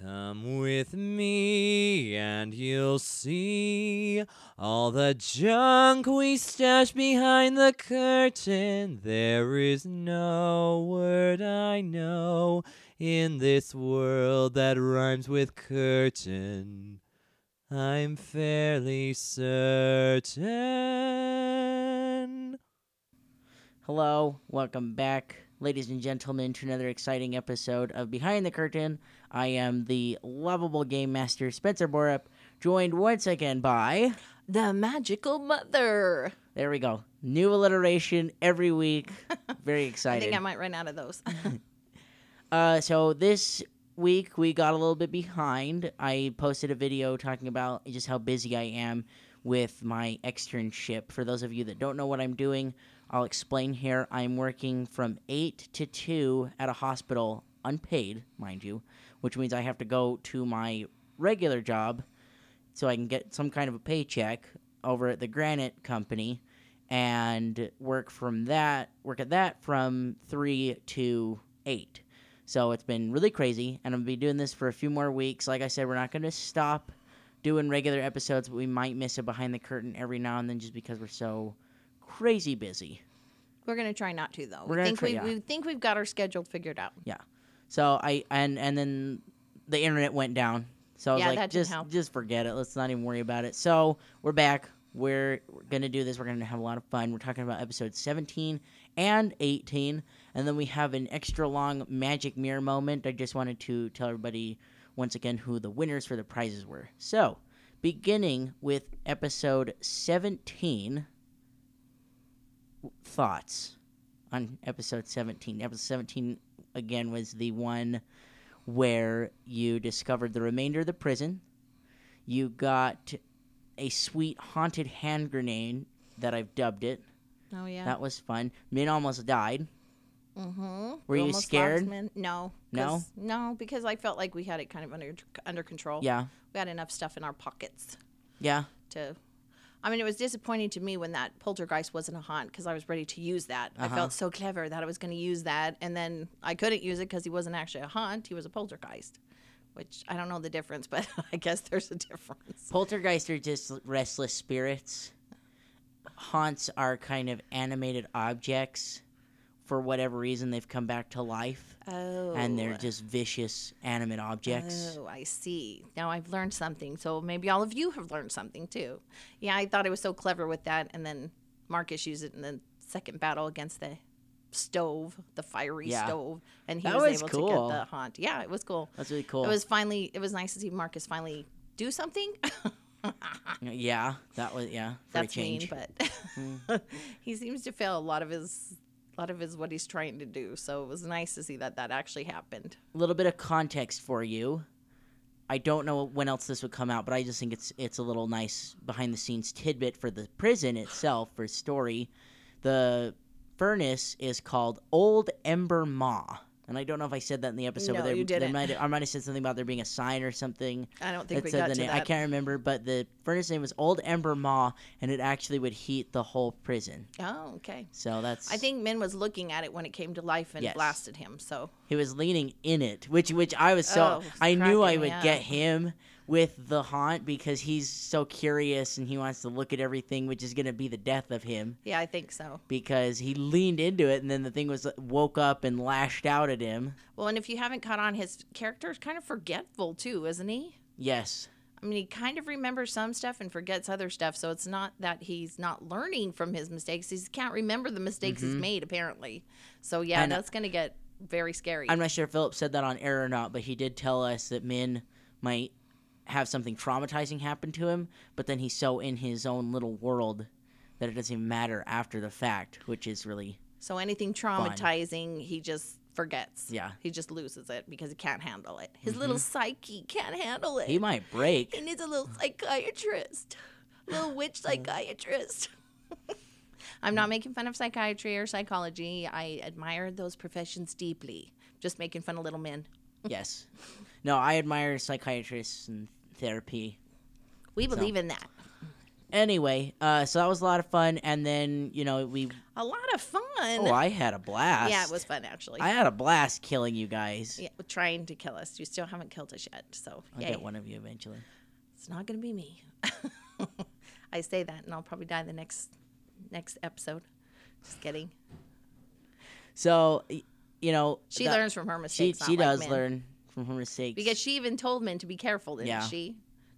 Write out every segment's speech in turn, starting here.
Come with me and you'll see all the junk we stash behind the curtain. There is no word I know in this world that rhymes with curtain. I'm fairly certain. Hello, welcome back, ladies and gentlemen, to another exciting episode of Behind the Curtain. I am the lovable game master, Spencer Borup, joined once again by. The magical mother. There we go. New alliteration every week. Very exciting. I think I might run out of those. Uh, so this week we got a little bit behind. I posted a video talking about just how busy I am with my externship. For those of you that don't know what I'm doing, I'll explain here. I'm working from 8 to 2 at a hospital, unpaid, mind you, which means I have to go to my regular job so I can get some kind of a paycheck over at the Granite Company and work from that, work at that from 3 to 8. So it's been really crazy, and I'm gonna be doing this for a few more weeks. Like I said, we're not gonna stop doing regular episodes, but we might miss a behind the curtain every now and then just because we're so crazy busy. We're gonna try not to though. We're we think try- we yeah. we think we've got our schedule figured out. Yeah. So I and and then the internet went down. So I was Yeah, like, just help. just forget it. Let's not even worry about it. So we're back. We're, we're gonna do this. We're gonna have a lot of fun. We're talking about episode 17 and 18, and then we have an extra long magic mirror moment. I just wanted to tell everybody once again who the winners for the prizes were. So, beginning with episode 17, thoughts on episode 17. Episode 17 again was the one where you discovered the remainder of the prison. You got a sweet haunted hand grenade that I've dubbed it. Oh yeah. That was fun. Min almost died. mm-hmm. Were you scared? No. No? No, because I felt like we had it kind of under under control. Yeah. We had enough stuff in our pockets Yeah. to. I mean, it was disappointing to me when that poltergeist wasn't a haunt because I was ready to use that. I Uh-huh. felt so clever that I was going to use that, and then I couldn't use it because he wasn't actually a haunt; he was a poltergeist. Which I don't know the difference, but I guess there's a difference. Poltergeists are just restless spirits. Haunts are kind of animated objects. For whatever reason, they've come back to life. Oh. And they're oh. just vicious animate objects. Oh, I see. Now I've learned something. So maybe all of you have learned something too. Yeah, I thought I was so clever with that, and then Marcus used it in the second battle against the stove, the fiery Yeah. stove, and he That was, was able cool. to get the haunt. Yeah, it was cool. That's really cool. It was finally. It was nice to see Marcus finally do something. yeah, that was yeah. That's change. mean, but hmm. he seems to fail a lot of his. A lot of is what he's trying to do. So it was nice to see that that actually happened. a little bit of context for you. I don't know when else this would come out, but I just think it's it's a little nice behind the scenes tidbit for the prison itself for story. The furnace is called Old Ember Maw. And I don't know if I said that in the episode, No, but there, you didn't. might I might have said something about there being a sign or something. I don't think we said got the to name. that. I can't remember, but the furnace name was Old Ember Maw, and it actually would heat the whole prison. Oh, okay. So that's I think Min was looking at it when it came to life and Yes. blasted him. So he was leaning in it, which which I was so Oh, I knew I would get him with the haunt because he's so curious and he wants to look at everything, which is gonna be the death of him yeah, I think so. because he leaned into it and then the thing was uh, woke up and lashed out at him. Well, and if you haven't caught on, his character is kind of forgetful too, isn't he? Yes, I mean, he kind of remembers some stuff and forgets other stuff. So it's not that he's not learning from his mistakes; he can't remember the mistakes he's mm-hmm. made, apparently. So yeah, And- uh, that's gonna get very scary. I'm not sure if Philip said that on air or not, but he did tell us that Min might have something traumatizing happen to him, but then he's so in his own little world that it doesn't even matter after the fact, which is really so anything traumatizing, he just forgets. Yeah. he just loses it because he can't handle it. His little mm-hmm. psyche can't handle it. he might break. He needs a little psychiatrist, little witch psychiatrist. I'm not making fun of psychiatry or psychology. I admire those professions deeply. Just making fun of little men. yes. No, I admire psychiatrists and therapy. We believe in that. Anyway, uh, so that was a lot of fun, and then you know we. A lot of fun. Oh, I had a blast. yeah, it was fun actually. I had a blast killing you guys. yeah, trying to kill us. You still haven't killed us yet, so I'll yay. get one of you eventually. It's not gonna be me. I say that, and I'll probably die the next next episode. Just kidding. So, you know, She learns from her mistakes. she like does men. learn from her mistakes because she even told Min to be careful, didn't Yeah. she?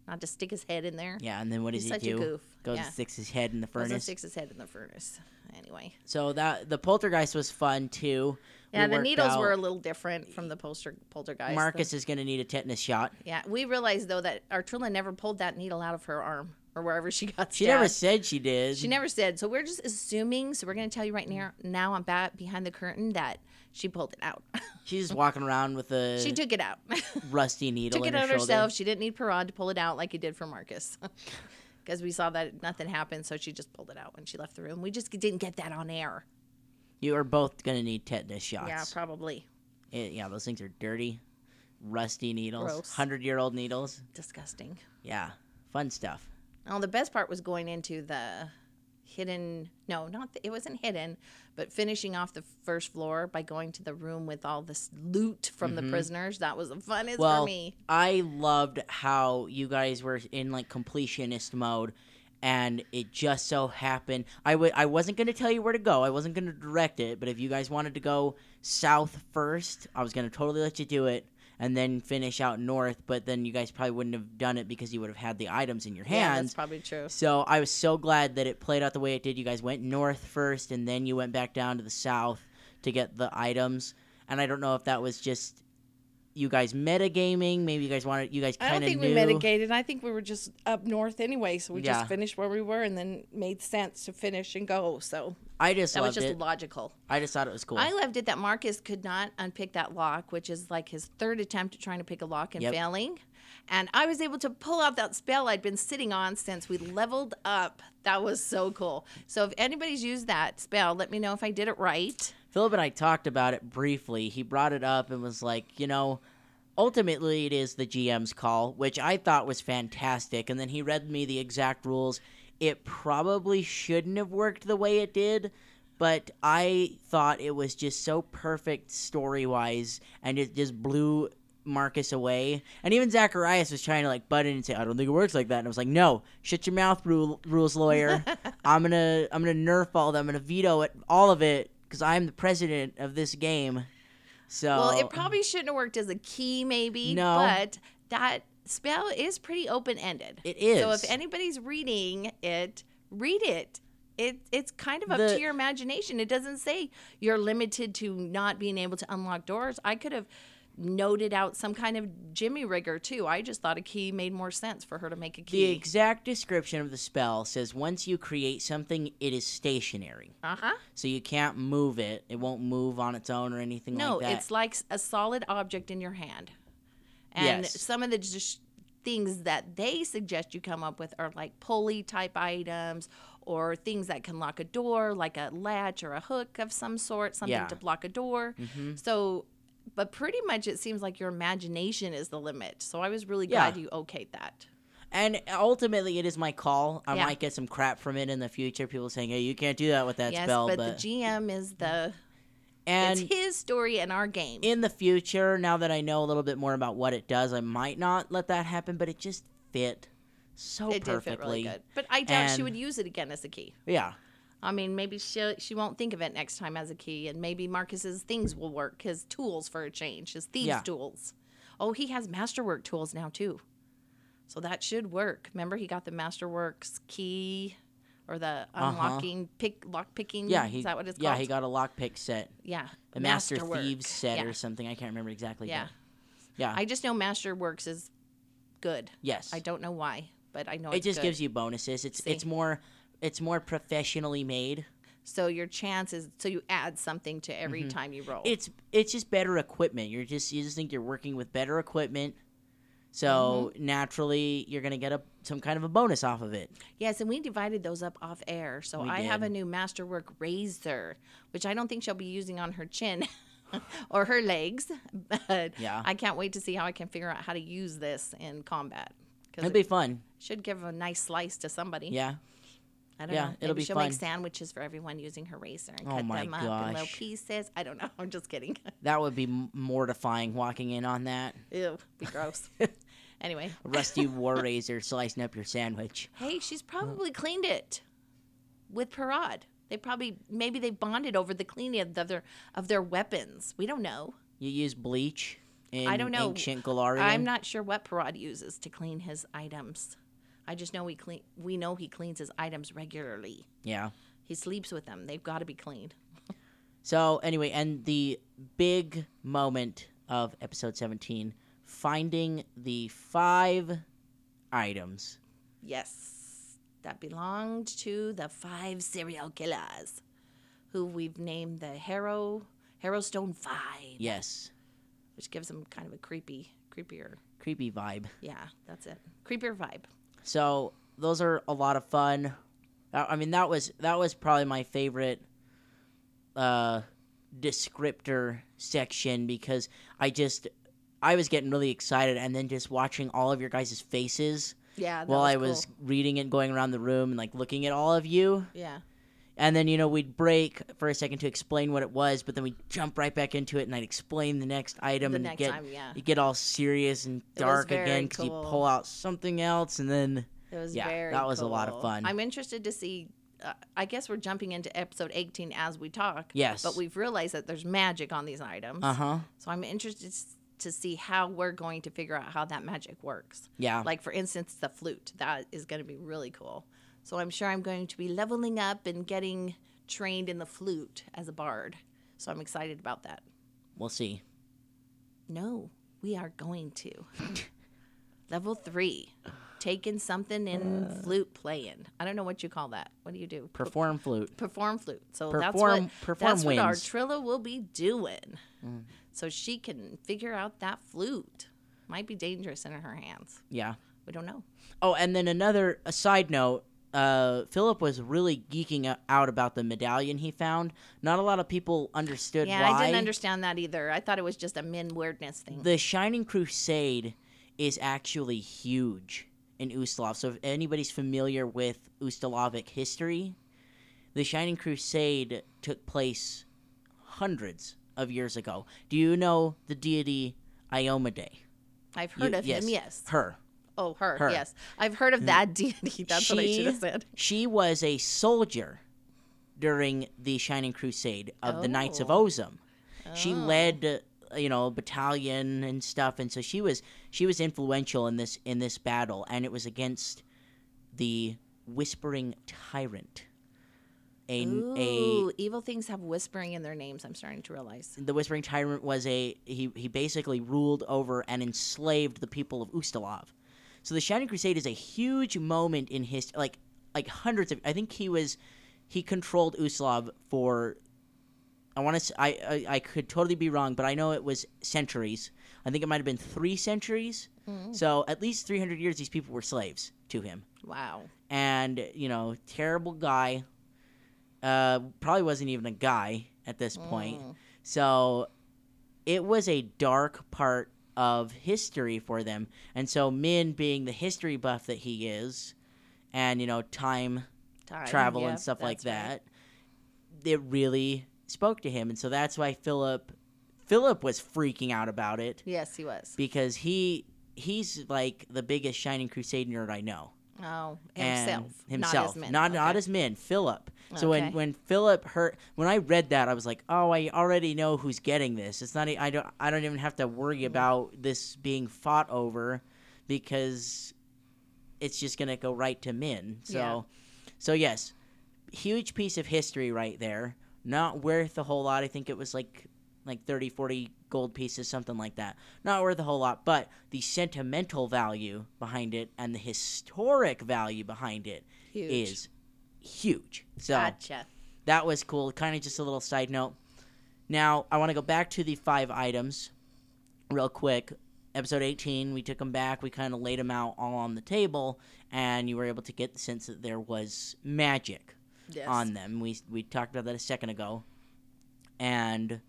Not to stick his head in there. Yeah, and then what does He's he such do? a goof. Goes yeah. and sticks his head in the Goes and furnace. sticks his head in the furnace. Anyway. So that the poltergeist was fun too. We Yeah, the worked needles were a little different from the poster poltergeist. Marcus is going to need a tetanus shot. yeah, we realized though that Artrilla never pulled that needle out of her arm or wherever she got She stabbed. never said she did. She never said. So we're just assuming. So we're going to tell you right now. Now I'm back behind the curtain that she pulled it out. She's just walking around with a she took it out. rusty needle took it her out shoulder. herself. She didn't need Parad to pull it out like he did for Marcus. Because we saw that nothing happened, so she just pulled it out when she left the room. We just didn't get that on air. You are both going to need tetanus shots. Yeah, probably. It- yeah, those things are dirty, rusty needles, Gross. hundred-year-old needles. Disgusting. Yeah, fun stuff. Oh, the best part was going into the hidden. No, not the, it wasn't hidden, but finishing off the first floor by going to the room with all this loot from the prisoners. That was the funnest Mm-hmm. well, for me. I loved how you guys were in like completionist mode, and it just so happened. I w- I wasn't going to tell you where to go. I wasn't going to direct it, but if you guys wanted to go south first, I was going to totally let you do it. And then finish out north, but then you guys probably wouldn't have done it because you would have had the items in your hands. Yeah, that's probably true. So I was so glad that it played out the way it did. You guys went north first, and then you went back down to the south to get the items. And I don't know if that was just you guys metagaming. Maybe you guys wanted. You guys I don't think knew. we mitigated. I think we were just up north anyway, so we Yeah. just finished where we were, and then made sense to finish and go. So I just That was just it. logical. I just thought it was cool. I loved it that Marcus could not unpick that lock, which is like his third attempt at trying to pick a lock and Yep. failing. And I was able to pull out that spell I'd been sitting on since we leveled up. That was so cool. So if anybody's used that spell, let me know if I did it right. Philip and I talked about it briefly. He brought it up and was like, you know, ultimately it is the GM's call, which I thought was fantastic. And then he read me the exact rules. It probably shouldn't have worked the way it did, but I thought it was just so perfect story wise, and it just blew Marcus away. And even Zacharias was trying to like butt in and say, "I don't think it works like that." And I was like, "No, shut your mouth, rule, rules lawyer. I'm gonna I'm gonna nerf all them. I'm gonna veto it, all of it, because I'm the president of this game." So Well, it probably shouldn't have worked as a key, maybe. No. But that spell is pretty open ended. It is. So if anybody's reading it, read it. It, it's kind of up The- to your imagination. It doesn't say you're limited to not being able to unlock doors. I could have noted out some kind of Jimmy rigger too. I just thought a key made more sense for her to make a key. the exact description of the spell says once you create something, it is stationary. Uh huh. So you can't move it. It won't move on its own or anything No, like that. No, it's like a solid object in your hand. And Yes. some of the just things that they suggest you come up with are like pulley type items or things that can lock a door, like a latch or a hook of some sort, something Yeah. to block a door. Mm-hmm. So, but pretty much it seems like your imagination is the limit. So I was really Yeah. glad you okayed that. And ultimately, it is my call. I Yeah. might get some crap from it in the future. People saying, "Hey, you can't do that with that yes, spell." but, But, the GM is the and it's his story and our game. in the future, now that I know a little bit more about what it does, I might not let that happen. But it just fit so it did perfectly. fit really good. But I doubt she would use it again as a key. Yeah, I mean, maybe she she won't think of it next time as a key, and maybe Marcus's things will work. His tools for a change, his thieves' Yeah. tools. Oh, he has masterwork tools now too, so that should work. Remember, he got the masterworks key, or the unlocking pick lock picking. Uh-huh. yeah. He is that what it's yeah called? he got a lockpick set, yeah a Master. Thieves set yeah. or something. I can't remember exactly. Yeah, but- yeah. I just know Masterworks is good. yes, I don't know why, but I know it just good. gives you bonuses. It's See. it's more it's more professionally made. so your chances. So you add something to every time you roll. Mm-hmm. It's it's just better equipment. You're just you just think you're working with better equipment. So Mm-hmm. naturally, you're gonna get a some kind of a bonus off of it. Yes, and we divided those up off air. So We I have a did. new Masterwork razor, which I don't think she'll be using on her chin or her legs. But Yeah. I can't wait to see how I can figure out how to use this in combat It'd be fun. should give a nice slice to somebody. Yeah. I don't yeah, know. it'll Maybe be she'll fun. make sandwiches for everyone using her razor and Oh cut them up in little gosh. pieces. I don't know. I'm just kidding. That would be mortifying walking in on that. Ew, be gross. Anyway, rusty war razor slicing up your sandwich. hey, she's probably cleaned it with Parad. They probably maybe they bonded over the cleaning of their of their weapons. We don't know. You use bleach in I don't know. ancient Galarian. I'm not sure what Parad uses to clean his items. I just know he clean. We know he cleans his items regularly. Yeah. He sleeps with them. They've got to be cleaned. So anyway, and the big moment of episode 17, finding the five items. Yes, that belonged to the five serial killers, who we've named the Harrow Harrowstone Five, Yes. which gives them kind of a creepy, creepier. Creepy vibe. Yeah, that's it. Creepier vibe. So those are a lot of fun. I I mean, that was that was probably my favorite uh, descriptor section because I just I was getting really excited, and then just watching all of your guys' faces Yeah. While was I was cool. reading it, and going around the room, and like looking at all of you. Yeah. And then you know we'd break for a second to explain what it was, but then we'd jump right back into it, and I'd explain the next item, The and next get time, yeah. you get all serious and dark again because you cool. pull out something else, and then It was Yeah, very. that was a lot of fun. I'm interested to see. Uh, I guess we're jumping into episode 18 as we talk. Yes. But we've realized that there's magic on these items. uh huh, So I'm interested to see how we're going to figure out how that magic works. yeah, Like for instance, the flute. That is going to be really cool. So I'm sure I'm going to be leveling up and getting trained in the flute as a bard. So I'm excited about that. we'll see. No, we are going to. Level three. Taking something in flute playing. I don't know what you call that. What do you do? Perform flute. perform flute. So Perform- that's what perform that's what our wins. Trilla will be doing. So she can figure out that flute. Might be dangerous in her hands. Yeah. We don't know. Oh, and then another a side note. Uh, Philip was really geeking out about the medallion he found. Not a lot of people understood Yeah, why. I didn't understand that either. I thought it was just a min weirdness thing. The Shining Crusade is actually huge in Ustalav. So if anybody's familiar with Ustalavic history, the Shining Crusade took place hundreds of years ago. Do you know the deity Iomedae? I've You- heard of him. Yes. Her. Oh, her, Her. Yes. I've heard of that deity. That's what I should have said. She was a soldier during the Shining Crusade of the Knights of Oh. Ozem. She led, uh, you know, battalion and stuff, and so she was she was influential in this in this battle, and it was against the Whispering Tyrant. A, Ooh, evil things have whispering in their names. I'm starting to realize. the Whispering Tyrant was a he he basically ruled over and enslaved the people of Ustalav. So the Shining Crusade is a huge moment in history, like like hundreds of. I think he was he controlled Ustalav for. I want to. I, I I could totally be wrong, but I know it was centuries. I think it might have been three centuries. So at least three hundred years, these people were slaves to him Wow. and you know terrible guy uh probably wasn't even a guy at this point so it was a dark part of history for them and so min being the history buff that he is and you know time Time. travel and stuff like that's right. that it really spoke to him and so that's why philip philip was freaking out about it Yes, he was. because he he's like the biggest shining crusade nerd i know Oh, and himself. himself, Not as men. not, not as men, Philip. So when Okay. when Philip heard when I read that, I was like, oh, I already know who's getting this. It's not. e- I don't. I don't even have to worry Mm. about this being fought over, because it's just gonna go right to men. So, Yeah. so yes, huge piece of history right there. Not worth a whole lot. I think it was like like 30, 40 gold pieces, something like that. Not worth a whole lot, but the sentimental value behind it and the historic value behind it Huge. is huge. So Gotcha. that was cool. Kind of just a little side note. Now, I want to go back to the five items real quick. Episode 18, we took them back. We kind of laid them out all on the table, and you were able to get the sense that there was magic Yes. on them. We, we talked about that a second ago. And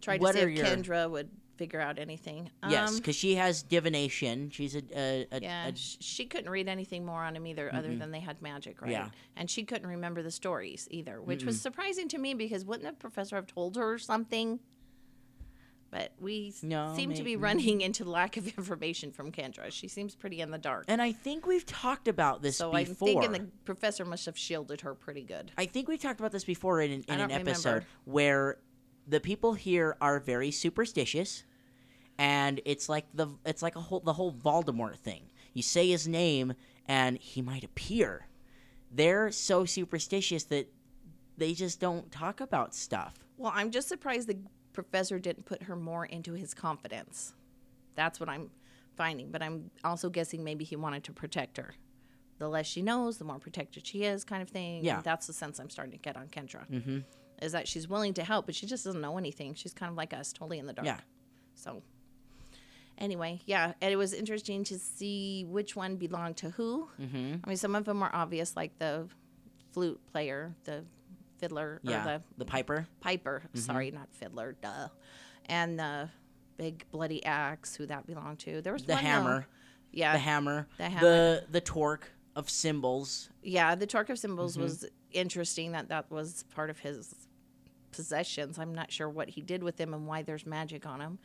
Tried to see if your- Kendra would figure out anything. yes, Um, because she has divination. She's a, a, a, yeah, a- she couldn't read anything more on him either, other than they had magic, right? Yeah. And she couldn't remember the stories either, which was surprising to me because wouldn't the professor have told her something? But we No, seem to be running into lack of information from Kendra. She seems pretty in the dark. and I think we've talked about this so before. I'm thinking the professor must have shielded her pretty good. I think we talked about this before in, in I an episode remember. where the people here are very superstitious, and it's like the it's like a whole the whole Voldemort thing. You say his name, and he might appear. They're so superstitious that they just don't talk about stuff. Well, I'm just surprised the professor didn't put her more into his confidence. That's what I'm finding. But I'm also guessing maybe he wanted to protect her. The less she knows, the more protected she is, kind of thing. Yeah. That's the sense I'm starting to get on Kendra. Mm-hmm. Is that she's willing to help, but she just doesn't know anything. She's kind of like us, totally in the dark. Yeah. So, anyway, yeah, and it was interesting to see which one belonged to who. Mm-hmm. I mean, some of them were obvious, like the flute player, the fiddler, Yeah, or the the Piper. Piper. Mm-hmm. Sorry, not fiddler. Duh. And the big bloody axe, who that belonged to. There was The one, though- hammer. Yeah, the hammer. the The hammer. the torque of symbols. yeah. The torque of symbols Mm-hmm. was interesting. That that was part of his possessions. I'm not sure what he did with them and why there's magic on them.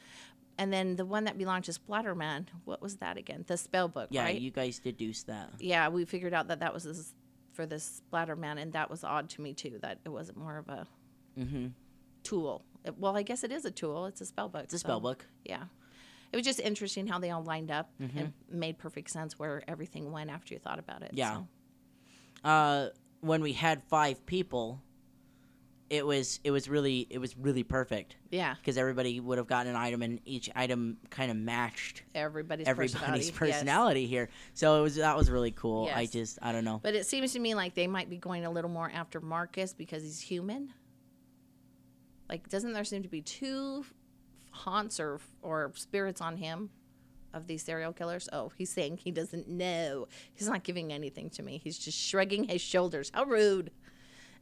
And then the one that belonged to Splatterman. What was that again? The spell book, Yeah, right? you guys deduced that. yeah, we figured out that that was this, for this bladder man, and that was odd to me too. That it wasn't more of a Mm-hmm. tool. It- well, I guess it is a tool. It's a spell book. It's a so- spell book. Yeah. It was just interesting how they all lined up Mm-hmm. and made perfect sense where everything went after you thought about it. Yeah. so. uh, when we had five people, it was it was really it was really perfect Yeah. because everybody would have gotten an item and each item kind of matched Everybody's, everybody's personality. yes. here. So it was that was really cool. I just I don't know. But it seems to me like they might be going a little more after Marcus because he's human. Like, doesn't there seem to be two haunts or or spirits on him of these serial killers? Oh, he's saying he doesn't know. He's not giving anything to me. He's just shrugging his shoulders. How rude.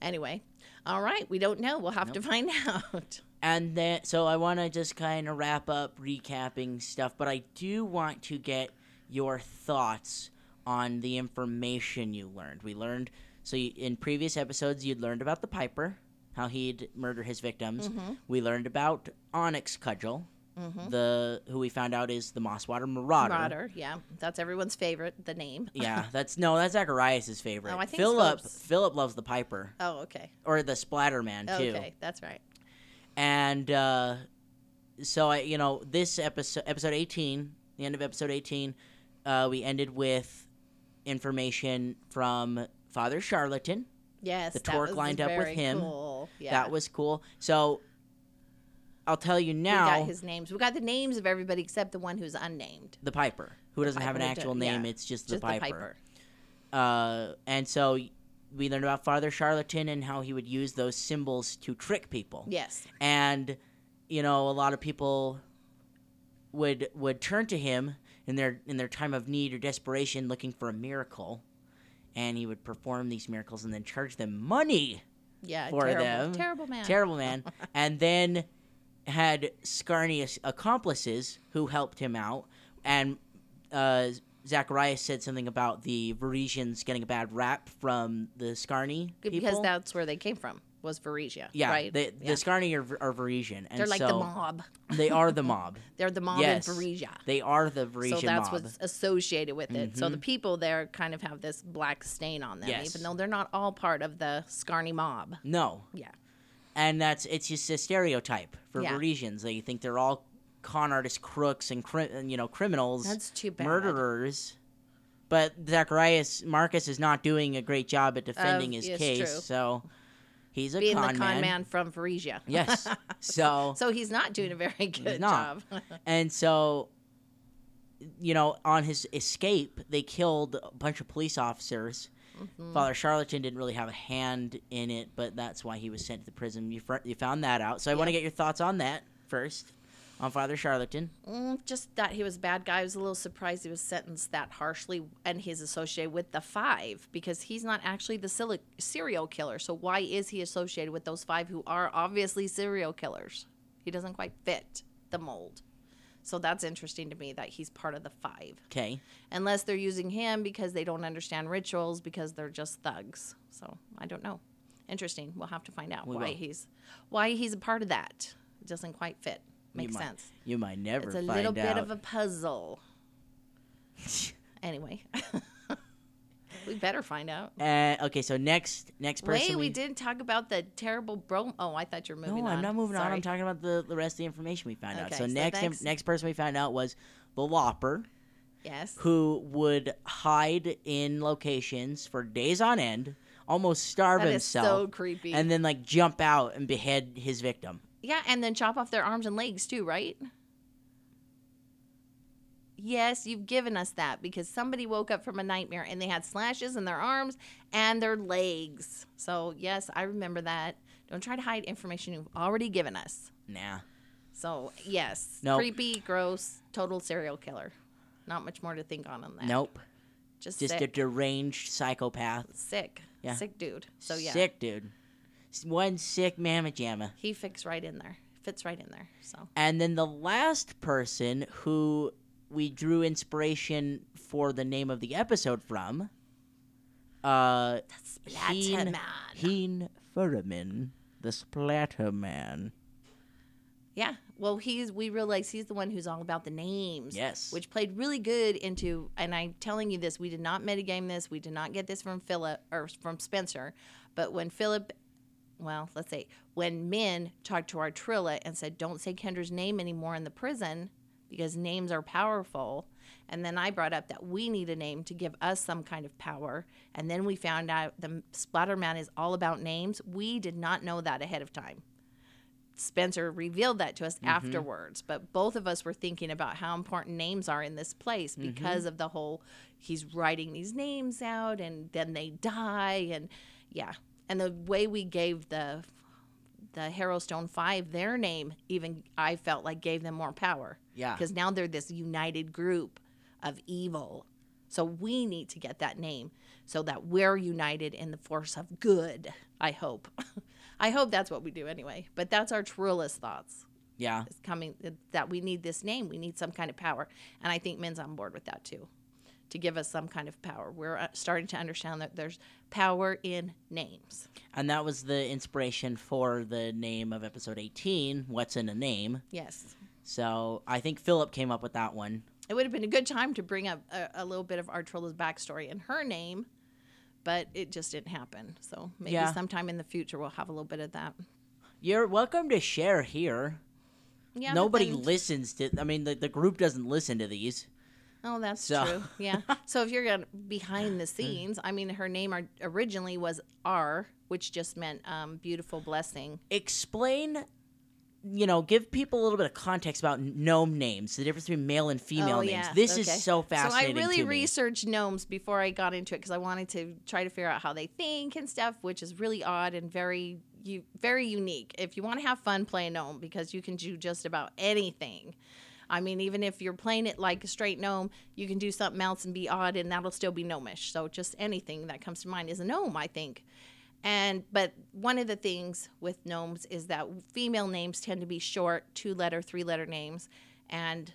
Anyway, all right, we don't know. We'll have to find out. And then so I want to just kind of wrap up recapping stuff, but I do want to get your thoughts on the information you learned. We learned so you, in previous episodes you'd learned about the Piper, how he'd murder his victims. Mm-hmm. We learned about Onyx Cudgel, the who we found out is the Mosswater Marauder. Marauder, yeah, that's everyone's favorite. The name. Yeah, that's no, that's Zacharias' favorite. Oh, I think Philip Philip's- Philip loves the Piper Oh, okay. or the Splatterman too. Okay, that's right. and uh, so I, you know, this episode, episode eighteen, the end of episode eighteen, uh, we ended with information from Father Charlatan. Yes, The torque lined up with him. Cool. Yeah. That was cool. So I'll tell you now. We got his names. We got the names of everybody except the one who's unnamed. the Piper, who doesn't have an Piper, actual yeah, name, it's just, Just the Piper. Uh, and so we learned about Father Charlatan and how he would use those symbols to trick people. Yes. and you know a lot of people would would turn to him in their in their time of need or desperation looking for a miracle and he would perform these miracles and then charge them money Yeah. for terrible, them Terrible man. terrible man and then had scarnius accomplices who helped him out and uh Zacharias said something about the Varisians getting a bad rap from the Sczarni people. Because that's where they came from. Was Varisia. yeah, Right. the, Yeah. the Sczarni are, are Varisian, and They're like so the mob. they are the mob. They're the mob Yes. in Varisia. They are the Varisian So that's mob. what's associated with it. So the Mhm. people there kind of have this black stain on them, Yes. even though they're not all part of the Sczarni mob. No, Yeah. And that's it's just a stereotype for Yeah. Varisians. They think they're all con artists, crooks, and cri- you know criminals, That's too bad. murderers. But Zacharias Marcus is not doing a great job at defending his case, true. so he's a Being con, the con man, from Varisia. Yes, so So he's not doing a very good job. And so, you know, on his escape, they killed a bunch of police officers. Mm-hmm. Father Charlatan didn't really have a hand in it, but that's why he was sent to the prison. You, fr- you found that out. So I want to get your thoughts on that first, on Father Charlatan. Mm, just that he was a bad guy. I was a little surprised he was sentenced that harshly, and he's associated with the five because he's not actually the sili- serial killer. So why is he associated with those five who are obviously serial killers? He doesn't quite fit the mold. So that's interesting to me that he's part of the five. Okay. Unless they're using him because they don't understand rituals because they're just thugs. So I don't know. Interesting. We'll have to find out We why will. he's why he's a part of that. It doesn't quite fit. Makes might sense. You might never It's a little bit of a puzzle. anyway. we better find out. Uh, okay, so next next person. Wait, we didn't talk about the terrible bro. Oh, I thought you were moving No, on. I'm not moving on. I'm talking about the, the rest of the information we found out. So, so next, next- next person we found out was the Lopper, Yes. who would hide in locations for days on end, almost starve himself, so creepy. and then like jump out and behead his victim. Yeah, and then chop off their arms and legs too, right? Yes, you've given us that because somebody woke up from a nightmare and they had slashes in their arms and their legs. So, yes, I remember that. Don't try to hide information you've already given us. Nah. So, yes, Nope. creepy, gross, total serial killer. Not much more to think on on that. Nope. just, Just a deranged psychopath. sick, Yeah. sick dude. So yeah, Sick dude. One sick mamma jamma. he fits right in there. Fits right in there. So And then the last person who we drew inspiration for the name of the episode from, uh, Heen, Splatterman. Heen Furman, the Splatter Man. Yeah. Well, he's we realize he's the one who's all about the names. Yes. Which played really good into and I'm telling you this, we did not metagame this, we did not get this from Philip or from Spencer. But when Philip well, let's say when Min talked to Artrilla and said, Don't say Kendra's name anymore in the prison because names are powerful. And then I brought up that we need a name to give us some kind of power. And then we found out the Splatterman is all about names. We did not know that ahead of time. Spencer revealed that to us mm-hmm. afterwards, but both of us were thinking about how important names are in this place mm-hmm. because of the whole he's writing these names out and then they die and yeah. And the way we gave the the Harrowstone 5 their name even I felt like gave them more power. Yeah. Cuz now they're this united group of evil. So we need to get that name so that we're united in the force of good, I hope. I hope that's what we do anyway. But that's our truest thoughts. Yeah. Is coming that we need this name. We need some kind of power. And I think Min's on board with that too. To give us some kind of power. We're uh, starting to understand that there's power in names. And that was the inspiration for the name of episode 18, What's in a Name. Yes. So I think Philip came up with that one. It would have been a good time to bring up a, a little bit of Artrilla's backstory and her name, but it just didn't happen. So maybe Yeah. sometime in the future we'll have a little bit of that. You're welcome to share here. Yeah, Nobody listens to, I mean, the, the group doesn't listen to these. Oh, that's So- true. Yeah. so if you're gonna behind the scenes, I mean, her name ar- originally was R, which just meant um, beautiful blessing. Explain, you know, give people a little bit of context about gnome names, the difference between male and female oh, names. yeah. This okay. is so fascinating. So I really researched gnomes before I got into it because I wanted to try to figure out how they think and stuff, which is really odd and very you very unique. If you want to have fun, play a gnome because you can do just about anything. I mean, even if you're playing it like a straight gnome, you can do something else and be odd, and that'll still be gnomish. So just anything that comes to mind is a gnome, I think. And but one of the things with gnomes is that female names tend to be short, two letter, three letter names, and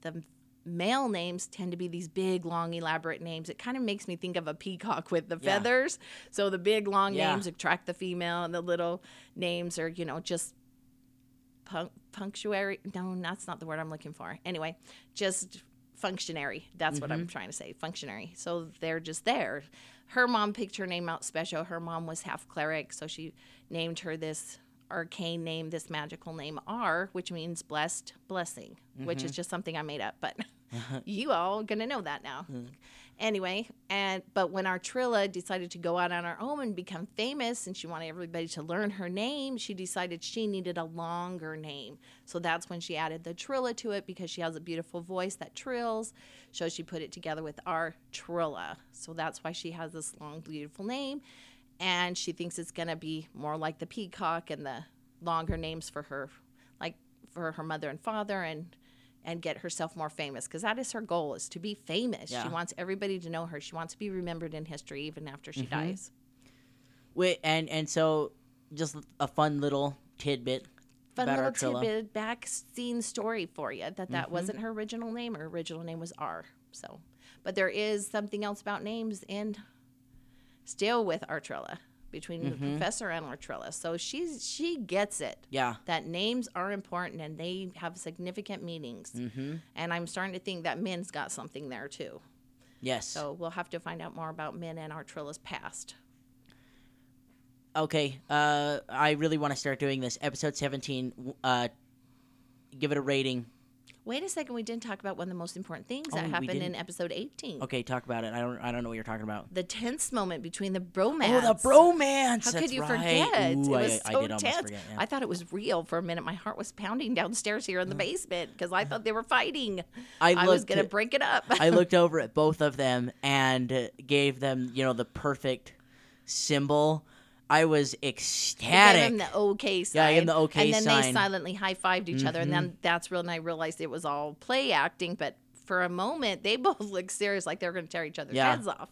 the male names tend to be these big, long, elaborate names. It kind of makes me think of a peacock with the Yeah. feathers. So the big, long Yeah. names attract the female, and the little names are, you know, just pun- punctuary. No, that's not the word I'm looking for. Anyway, just functionary. That's what I'm mm-hmm. trying to say. Functionary. So they're just there. Her mom picked her name out special. Her mom was half cleric, so she named her this arcane name, this magical name R, which means blessed blessing, which is mm-hmm. just something I made up, but you all gonna know that now. Mm-hmm. Anyway, and but when Artrilla decided to go out on her own and become famous, and she wanted everybody to learn her name, she decided she needed a longer name. So that's when she added the Trilla to it because she has a beautiful voice that trills. So she put it together with our Trilla. So that's why she has this long, beautiful name, and she thinks it's gonna be more like the peacock and the longer names for her, like for her mother and father, and and get herself more famous because that is her goal is to be famous Yeah. she wants everybody to know her she wants to be remembered in history even after she dies Wait, and and so just a fun little tidbit. fun little Artrilla. tidbit back scene story for you that that Mhm. wasn't her original name. Her original name was R. So, but there is something else about names in still with Artrilla between the Mhm. professor and Artrilla. So she's she gets it Yeah. that names are important and they have significant meanings. Mm-hmm. And I'm starting to think that Min's got something there too. Yes. So we'll have to find out more about Min and Artrilla's past. okay. Uh, I really want to start doing this. Episode seventeen. Uh, give it a rating. Wait a second, we didn't talk about one of the most important things Oh, that happened in episode 18. Okay, talk about it. I don't. I don't know what you're talking about. The tense moment between the bromance. Oh, the bromance. How That's could you right. forget? Ooh, it was I, so did tense. forget. Yeah. I thought it was real for a minute. My heart was pounding downstairs here in the Mm. basement because I thought they were fighting. I I, was going to break it up. I looked over at both of them and gave them, you know, the perfect symbol. I was ecstatic. gave him the okay sign. Yeah, I gave the okay sign. And then they silently high fived each other. And then mm-hmm. that's when I realized it was all play acting. But for a moment, they both looked serious, like they were going to tear each other's Yeah. heads off.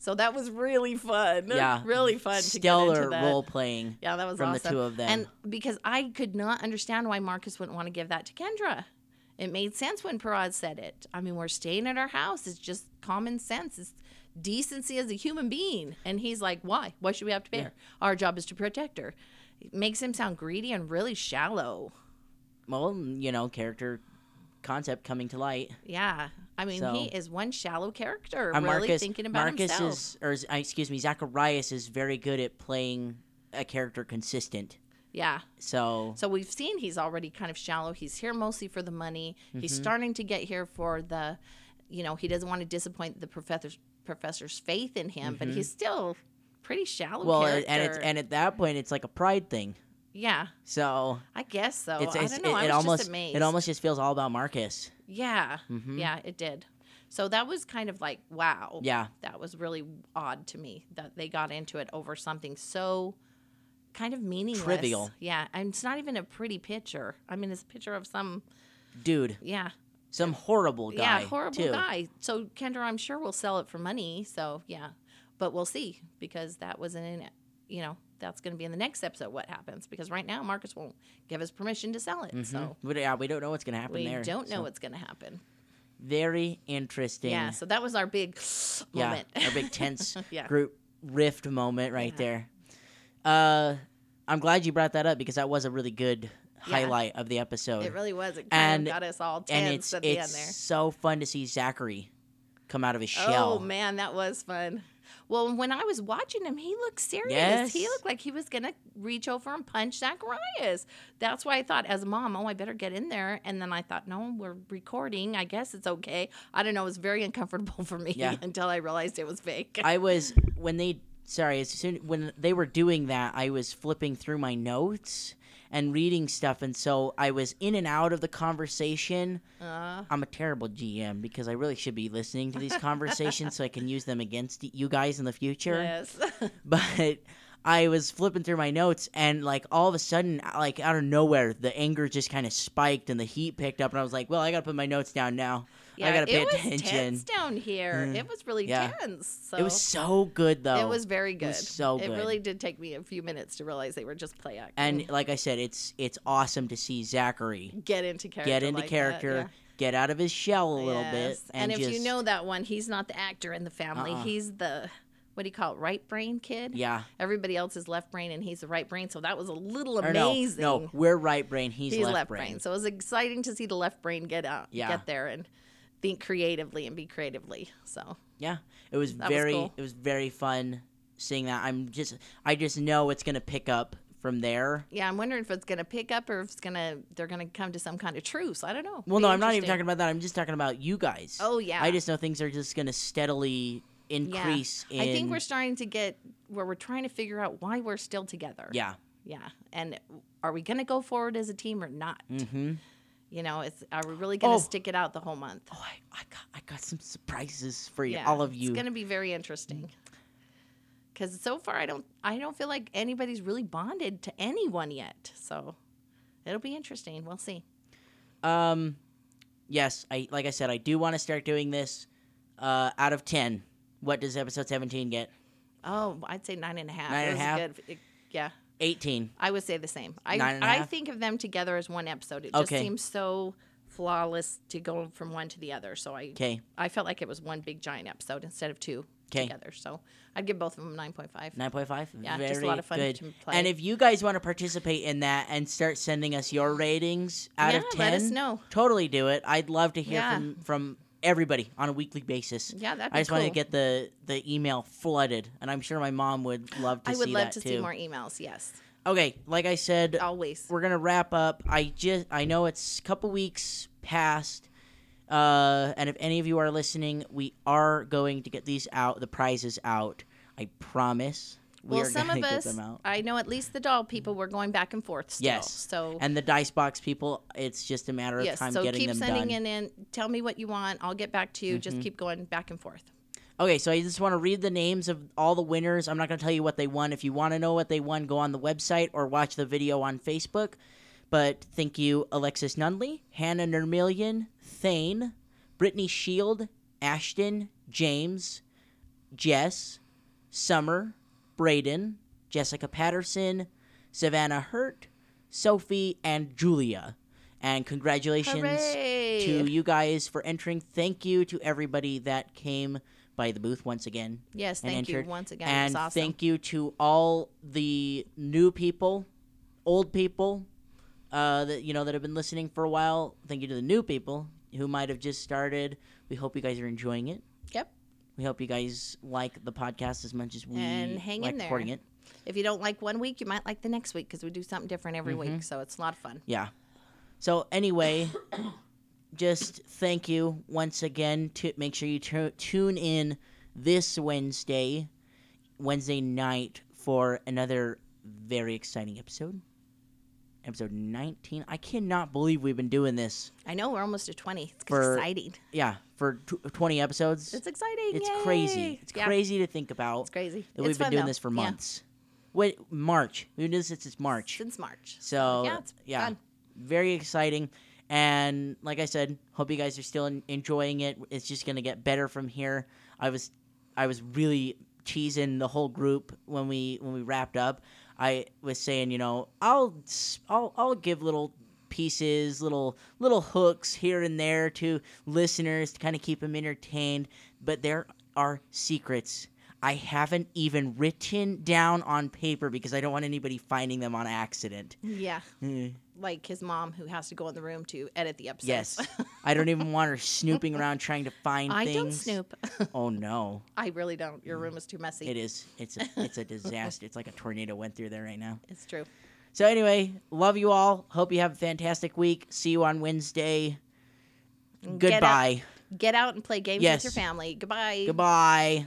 So that was really fun. Yeah. Really fun to get Stellar role playing Yeah, that was from awesome. the two of them. And because I could not understand why Marcus wouldn't want to give that to Kendra. It made sense when Parad said it. I mean, we're staying at our house. It's just common sense. It's decency as a human being. And he's like, why? Why should we have to pay Yeah. her? Our job is to protect her. It makes him sound greedy and really shallow. well, you know, character concept coming to light. Yeah. I mean, he is one shallow character, Uh, really thinking about Marcus himself. is, or is- uh, excuse me, Zacharias is very good at playing a character consistent. yeah. So So we've seen he's already kind of shallow. He's here mostly for the money. He's Mm-hmm. starting to get here for the, you know, he doesn't want to disappoint the professor's professor's faith in him, but he's still pretty shallow. Mm-hmm. well, character. and it's and at that point it's like a pride thing. yeah, So I guess so. it's, I don't know. it, I it was almost just amazed. it almost just feels all about Marcus. yeah, Mhm. yeah, it did. So that was kind of like wow. Yeah. that was really odd to me that they got into it over something so kind of meaningless. Trivial. Yeah, and it's not even a pretty picture. I mean, it's a picture of some Dude, yeah some horrible guy. Yeah, horrible too. guy. So Kendra, I'm sure will sell it for money. So yeah, but we'll see because that wasn't in it. You know, that's going to be in the next episode. What happens? Because right now Marcus won't give us permission to sell it. So Mhm. We, yeah, we don't know what's gonna happen we there. We don't know so. what's going to happen. Very interesting. Yeah. So that was our big Yeah, moment. our big tense Yeah. group rift moment right Yeah. there. Uh, I'm glad you brought that up because that was a really good Yeah. highlight of the episode. it really was. It kind And- of got us all and tense it's at the it's end there. so fun to see Zachary come out of his oh, shell. Oh man, that was fun. Well, when I was watching him, he looked serious. He looked like he was gonna reach over and punch Zacharias. That's why I thought, as a mom, oh, I better get in there. And then I thought, no, we're recording. I guess it's okay. I don't know. It was very uncomfortable for me Yeah. until I realized it was fake. I was when they sorry as soon when they were doing that, I was flipping through my notes and reading stuff, and so I was in and out of the conversation. Uh, I'm a terrible GM because I really should be listening to these conversations so I can use them against you guys in the future. yes. But I was flipping through my notes and like all of a sudden, like out of nowhere, the anger just kind of spiked and the heat picked up, and I was like, "Well, I gotta put my notes down now. I gotta pay it was attention." tense down here. Mm. It was really Yeah. tense. So It was so good though. it was very good. was so It really did take me a few minutes to realize they were just play acting. and like I said, it's it's awesome to see Zachary get into character. get into like that, character, yeah. get out of his shell a little bit, Yes. and, if just, you know that one, he's not the actor in the family. Uh-uh. He's the what do you call it, right brain kid? yeah, Everybody else is left brain, and he's the right brain. So that was a little or no, amazing. no, we're right brain, he's, he's left, brain. So it was exciting to see the left brain get out, Yeah. get there, and think creatively and be creatively. So Yeah, it was That was very cool. it was very fun seeing that. I'm just I just know it's gonna pick up from there. yeah, I'm wondering if it's gonna pick up or if it's gonna they're gonna come to some kind of truce. I don't know. Well, Be no, I'm not even talking about that. I'm just talking about you guys. Oh yeah. I just know things are just gonna steadily increase. In, I think we're starting to get where we're trying to figure out why we're still together. yeah. Yeah. And are we going to go forward as a team or not? Mm-hmm. You know, it's are we really going to Oh. stick it out the whole month? Oh, I, I got I got some surprises for you, Yeah, all of you. It's going to be very interesting. Cuz so far I don't I don't feel like anybody's really bonded to anyone yet. So it'll be interesting. We'll see. Um, yes, I like I said, I do want to start doing this. Uh, out of ten, what does episode seventeen get? Oh, I'd say nine and a half. Nine and a half? Good. It- yeah. 18. I would say the same. I Nine and a I half? think of them together as one episode. It just Okay. seems so flawless to go from one to the other. So I Okay. I felt like it was one big giant episode instead of two 'Kay. together. So I'd give both of them nine point five. 9.5? Yeah, Very just a lot of fun good. to play. And if you guys want to participate in that and start sending us your ratings out Yeah, of 10, let us know. totally do it. I'd love to hear Yeah. from, from everybody on a weekly basis. Yeah, that'd be I just want to get the, the email flooded, and I'm sure my mom would love to I see would love that to too. see more emails. Yes, Okay, like I said, always. we're gonna wrap up. I just I know it's a couple weeks past, uh, and if any of you are listening, we are going to get these out, the prizes out. I promise. We well, some of us, I know at least the doll people, were going back and forth. Still. Yes. So And the dice box people, it's just a matter of yes. time So getting keep them sending done. it in. Tell me what you want. I'll get back to you. Mm-hmm. Just keep going back and forth. Okay, so I just want to read the names of all the winners. I'm not going to tell you what they won. If you want to know what they won, go on the website or watch the video on Facebook. But thank you, Alexis Nunley, Hannah Nermillion, Thane, Brittany Shield, Ashton, James, Jess, Summer, Braden, Jessica Patterson, Savannah Hurt, Sophie, and Julia. And congratulations Hooray! to you guys for entering. Thank you to everybody that came by the booth once again. Yes, thank you once again. And awesome. thank you to all the new people, old people, uh, that you know that have been listening for a while. Thank you to the new people who might have just started. We hope you guys are enjoying it. Yep. We hope you guys like the podcast as much as we And hang like in there. recording it. If you don't like one week, you might like the next week because we do something different every Mm-hmm. week. So it's a lot of fun. Yeah. So anyway, just thank you once again. To make sure you tu- tune in this Wednesday, Wednesday night for another very exciting episode. Episode 19. I cannot believe we've been doing this. I know we're almost to 20. It's For- exciting. Yeah, for tw 20 episodes. It's exciting. It's Yay! crazy. It's Yeah, crazy to think about It's crazy. that It's we've been doing though. this for Yeah, months. Wait, March. We've been doing this since March. since March. So yeah, it's yeah, fun. very exciting. And like I said, hope you guys are still en- enjoying it. It's just gonna get better from here. I was, I was really teasing the whole group when we when we wrapped up. I was saying, you know, I'll I'll I'll give little pieces, little little hooks here and there to listeners to kind of keep them entertained. But there are secrets. I haven't even written down on paper because I don't want anybody finding them on accident. Yeah. Mm. Like his mom who has to go in the room to edit the episode. Yes. I don't even want her snooping around trying to find I things. don't snoop. Oh no. I really don't. Your room is too messy. It is. It's a it's a disaster. it's like a tornado went through there right now. It's true. So anyway, love you all. Hope you have a fantastic week. See you on Wednesday. Get out- Goodbye. Get out and play games Yes. with your family. Goodbye. Goodbye.